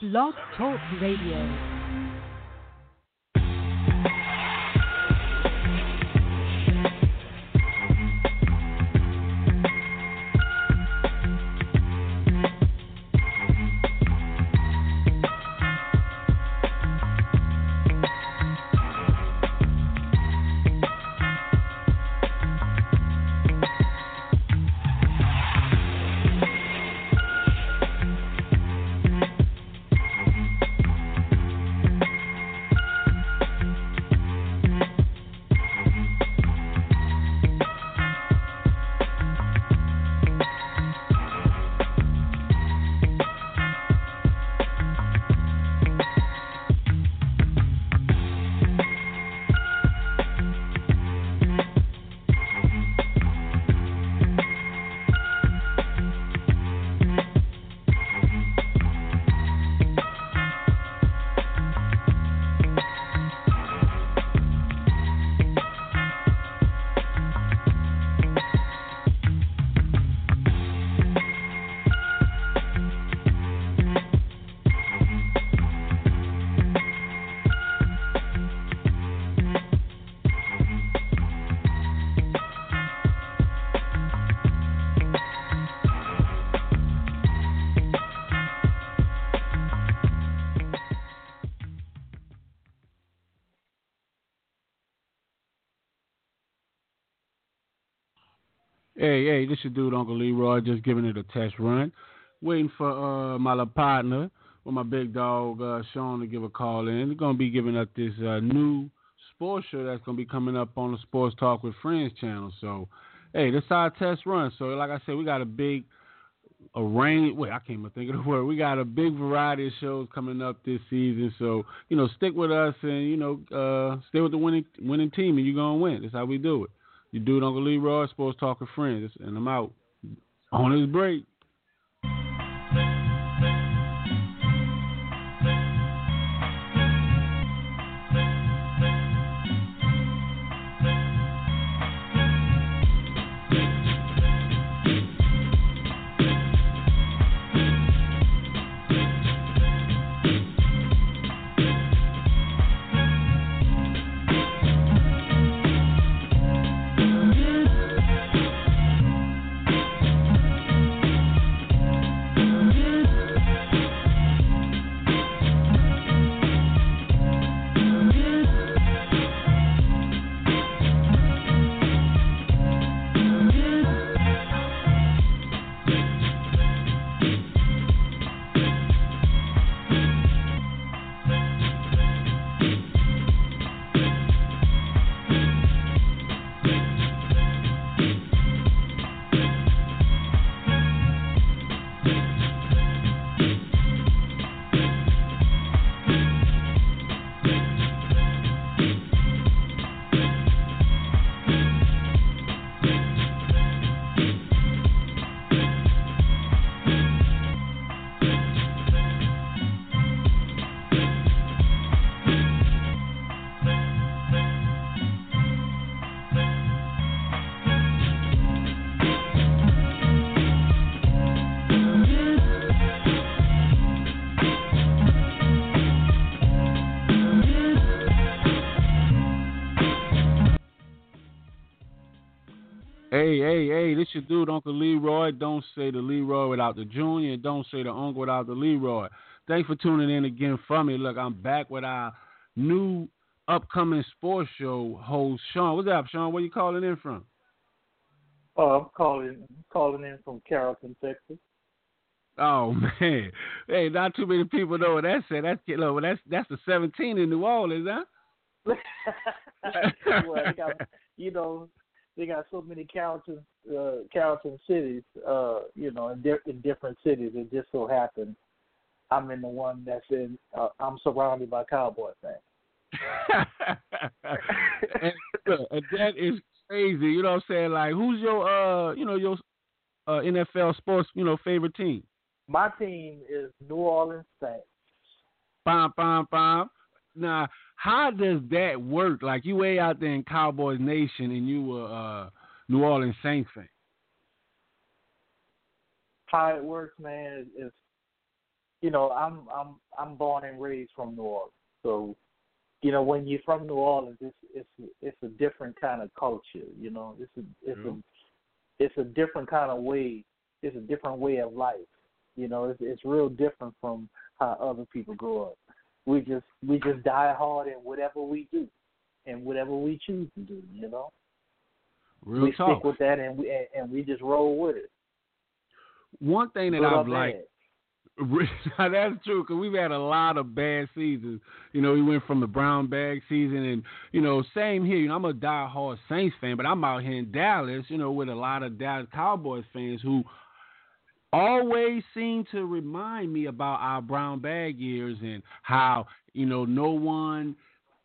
Blog Talk Radio. Hey, this your dude, Uncle Leroy, just giving it a test run. Waiting for uh, my little partner with my big dog, uh, Sean, to give a call in. They're going to be giving up this uh, new sports show that's going to be coming up on the Sports Talk with Friends channel. So, hey, this is our test run. So, like I said, we got a big a range. Wait, I can't even think of the word. We got a big variety of shows coming up this season. So, you know, stick with us and, you know, uh, stay with the winning winning team and you're going to win. That's how we do it. You do it, Uncle Leroy, Sports Talking Friends, and I'm out on his break. Hey, hey, hey, this your dude, Uncle Leroy. Don't say the Leroy without the Junior. Don't say the Uncle without the Leroy. Thanks for tuning in again for me. Look, I'm back with our new upcoming sports show host, Sean. What's up, Sean? Where you calling in from? Oh, I'm calling calling in from Carrollton, Texas. Oh man, hey, not too many people know what that's at. That's look, that's that's the 17 in New Orleans, huh? well, got, you know, they got so many Carrollton uh, Carrollton cities, uh, you know, in, di- in different cities. It just so happened I'm in the one that's in. Uh, I'm surrounded by Cowboy fans. and, and that is crazy. You know what I'm saying? Like, who's your uh, you know, your uh, NFL sports, you know, favorite team? My team is New Orleans Saints. Bam, bam, bam. Now, how does that work? Like you way out there in Cowboys Nation and you were uh New Orleans Saints fan. How it works, man, is you know, I'm I'm I'm born and raised from New Orleans, so you know when you're from New Orleans, it's it's it's a different kind of culture. You know, it's a it's a it's a different kind of way. It's a different way of life. You know, it's it's real different from how other people grow up. We just we just die hard in whatever we do, and whatever we choose to do. You know, Real we talk. stick with that, and we and, and we just roll with it. One thing that I've liked bad. That's true because we've had a lot of bad seasons. You know, we went from the brown bag season, and you know, same here. You know, I'm a die-hard Saints fan, but I'm out here in Dallas. You know, with a lot of Dallas Cowboys fans who always seem to remind me about our brown bag years and how you know no one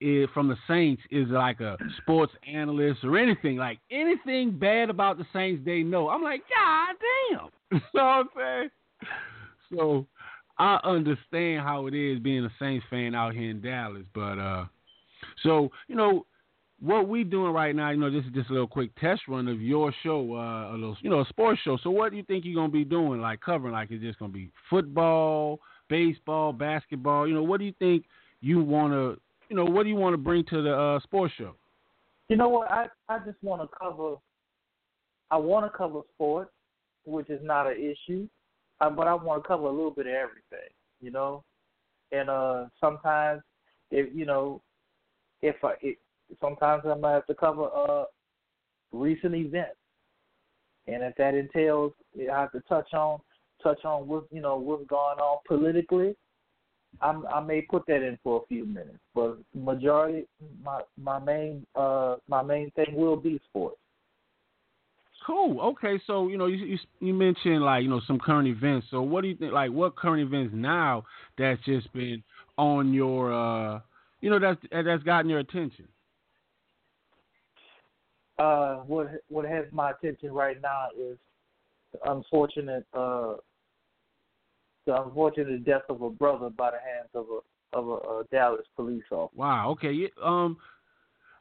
is, from the Saints is like a sports analyst or anything like anything bad about the Saints they know. I'm like, God damn. You know what I'm saying? So I understand how it is being a Saints fan out here in Dallas, but uh, so you know what we doing right now. You know, this is just a little quick test run of your show, uh, a little you know a sports show. So what do you think you're gonna be doing? Like covering? Like it's just gonna be football, baseball, basketball? You know, what do you think you wanna? You know, what do you want to bring to the uh, sports show? You know what? I I just want to cover. I want to cover sports, which is not an issue, uh, but I want to cover a little bit of everything. You know, and uh sometimes if you know if I it, sometimes I might have to cover uh recent events, and if that entails, I have to touch on touch on what you know what's going on politically. I'm, I may put that in for a few minutes, but majority my my main uh my main thing will be sports. Cool. Okay, so you know you, you you mentioned like you know some current events. So what do you think? Like what current events now that's just been on your uh you know that's that's gotten your attention? Uh, what what has my attention right now is the unfortunate uh the unfortunate death of a brother by the hands of a of a, a Dallas police officer. Wow. Okay. Um,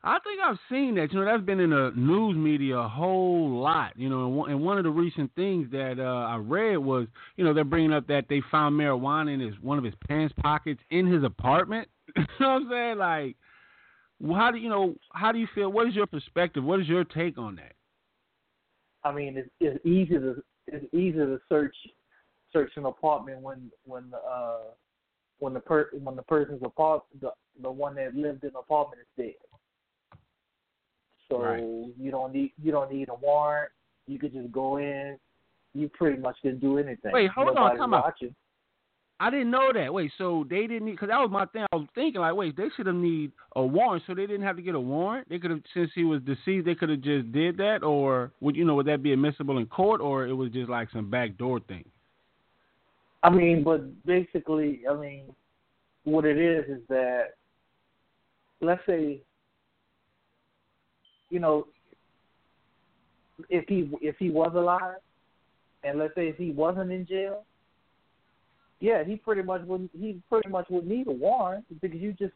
I think I've seen that. You know, that's been in the news media a whole lot. You know, and one, of the recent things that uh, I read was, you know, they're bringing up that they found marijuana in his one of his pants pockets in his apartment. you know what I'm saying? Like, how do you know? How do you feel? What is your perspective? What is your take on that? I mean, it's, it's easy to it's easy to search search an apartment when when uh when the per when the person's apart the the one that lived in the apartment is dead. So Right. you don't need you don't need a warrant. You could just go in. You pretty much can do anything. Wait, hold Nobody's time out. watching. I didn't know that. Wait, so they didn't need because that was my thing. I was thinking like, wait, they should have need a warrant, so they didn't have to get a warrant. They could have, since he was deceased, they could have just did that, or would you know would that be admissible in court, or it was just like some backdoor thing? I mean, but basically, I mean, what it is is that, let's say, you know, if he if he was alive, and let's say if he wasn't in jail, yeah, he pretty much would he pretty much would need a warrant because you just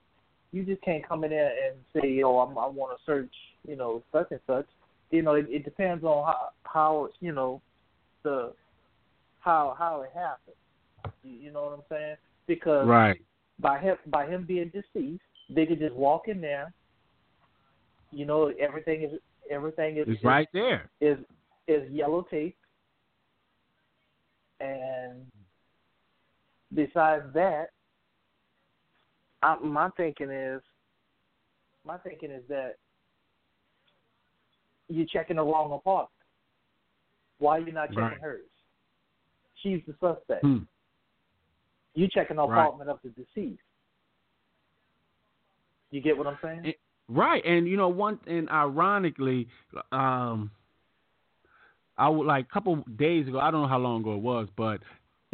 you just can't come in there and say, oh, I'm, I want to search, you know, such and such. You know, it, it depends on how how you know the how how it happened. You, you know what I'm saying? Because Right. by him by him being deceased, they could just walk in there. You know, everything is everything is It's right there. is is yellow tape, and besides that, I, my thinking is my thinking is that you're checking the wrong apartment. Why are you not checking Right. hers? She's the suspect. Hmm. You checking the Right. apartment of the deceased. You get what I'm saying? It- Right, and you know one, and ironically, um, I would like a couple days ago. I don't know how long ago it was, but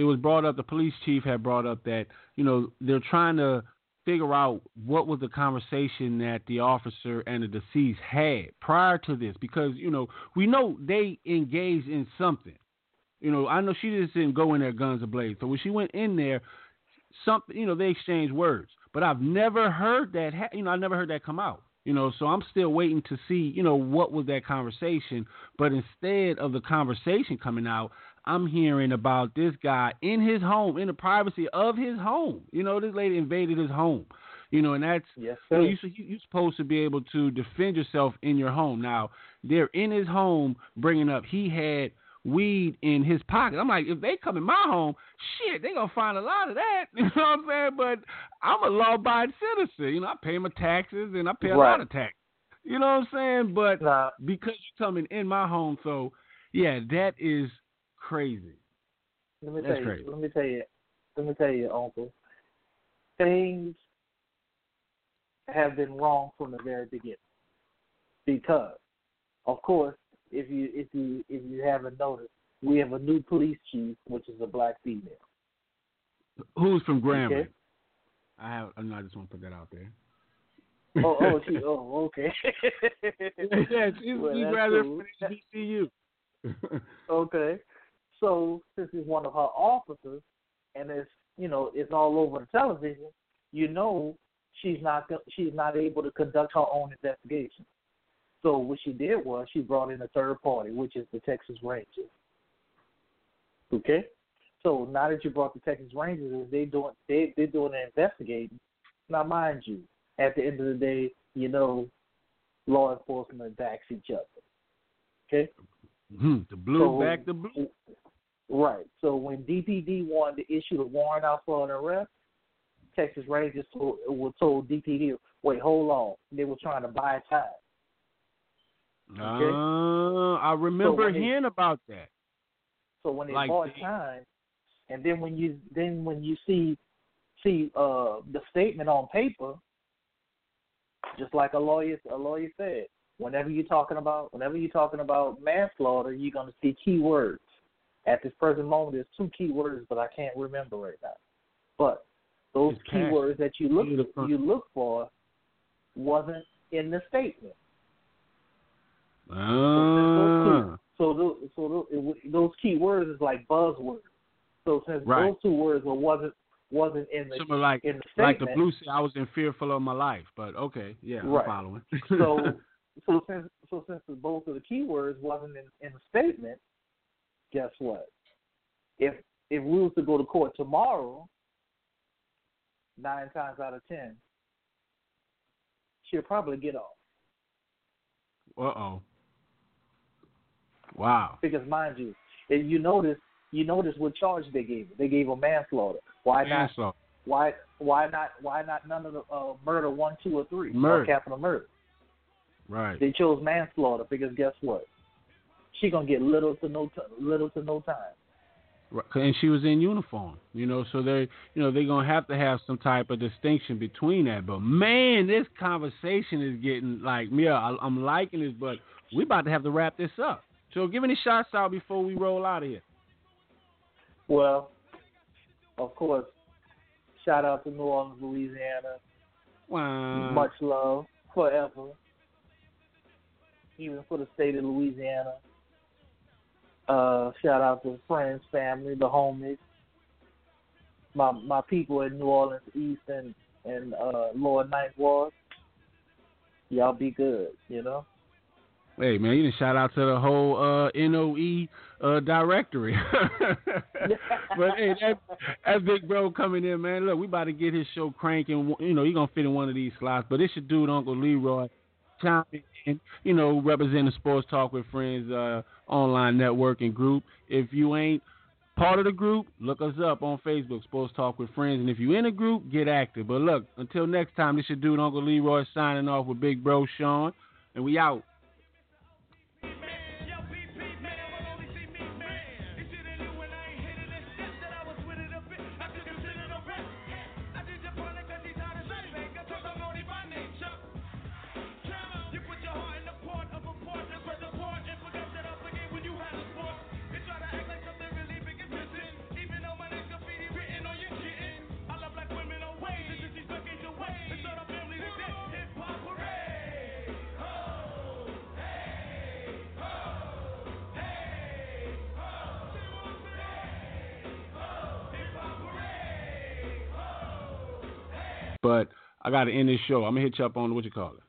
it was brought up. The police chief had brought up that you know they're trying to figure out what was the conversation that the officer and the deceased had prior to this, because you know we know they engaged in something. You know, I know she just didn't go in there guns ablaze. So when she went in there, something you know they exchanged words but i've never heard that ha- you know i never heard that come out you know so i'm still waiting to see you know what was that conversation but instead of the conversation coming out I'm hearing about this guy in his home, in the privacy of his home. You know, this lady invaded his home. You know, and that's yes, you you, you're supposed to be able to defend yourself in your home. Now, they're in his home bringing up he had weed in his pocket. I'm like, if they come in my home, shit, they gonna find a lot of that. You know what I'm saying? But I'm a law-abiding citizen. You know, I pay my taxes and I pay a right. lot of tax. You know what I'm saying? But nah. because you're coming in my home, so yeah, that is crazy. Let me That's tell crazy. you. Let me tell you. Let me tell you, Uncle. Things have been wrong from the very beginning because, of course, if you if you if you haven't noticed, we have a new police chief, which is a black female. Who's from Grambling? Okay. I have. I just want to put that out there. Oh, oh, she, oh, okay. yeah, she's, Well, she's rather cool. from HBCU. okay. So since it's one of her officers, and it's you know it's all over the television, you know she's not she's not able to conduct her own investigation. So what she did was she brought in a third party, which is the Texas Rangers. Okay. So now that you brought the Texas Rangers, they doing they they're doing the investigating. Now, mind you, at the end of the day, you know, law enforcement backs each other. Okay. Mhm, the blue So- back the blue. Right. So when DPD wanted to issue the warrant out for an arrest, Texas Rangers told, were told DPD, "Wait, hold on." They were trying to buy time. Uh, I remember they- hearing about that. So when they Like bought the- time, and then when you then when you see see uh the statement on paper, just like a lawyer a lawyer said, whenever you're talking about whenever you're talking about manslaughter, you're gonna see key words. At this present moment, there's two key words, but I can't remember right now. But those It's key words that you look Beautiful. you look for wasn't in the statement. Ah, So those, so those, it those key words is like buzzwords. So since Right. those two words were wasn't wasn't in the something like in the like the blue say I was in fearful of my life, but okay, yeah, I'm following. so so since so since both of the key words wasn't in, in the statement, guess what? If if we was to go to court tomorrow, nine times out of ten, she'll probably get off. uh oh, wow, Because mind you, if you notice you notice what charge they gave her. They gave her manslaughter. Why not manslaughter. Why why not why not none of the uh, murder one, two, or three? Murder. Or capital murder. Right. They chose manslaughter because guess what? She gonna get little to no t- little to no time. Right, and she was in uniform, you know, so they, you know, they're gonna have to have some type of distinction between that. But man, this conversation is getting like, yeah, I, I'm liking this, but we about to have to wrap this up. So give any shots out before we roll out of here. Well, of course, shout out to New Orleans, Louisiana. Wow. Much love forever, even for the state of Louisiana. Uh, shout out to friends, family, the homies, my my people in New Orleans East and and uh, Lower Ninth Ward. Y'all be good, you know. Hey man, you can shout out to the whole uh, NOE uh, directory. but hey, that, that big bro coming in, man. Look, we about to get his show cranking. You know, he gonna fit in one of these slots. But it's your dude, Uncle Leroy, chiming in. You know, representing Sports Talk with Friends uh, online networking group. If you ain't part of the group, look us up on Facebook, Sports Talk with Friends. And if you in a group, get active. But look, until next time, this your dude, Uncle Leroy, signing off with Big Bro Sean, and we out. But I got to end this show. I'm gonna hit you up on what you call it.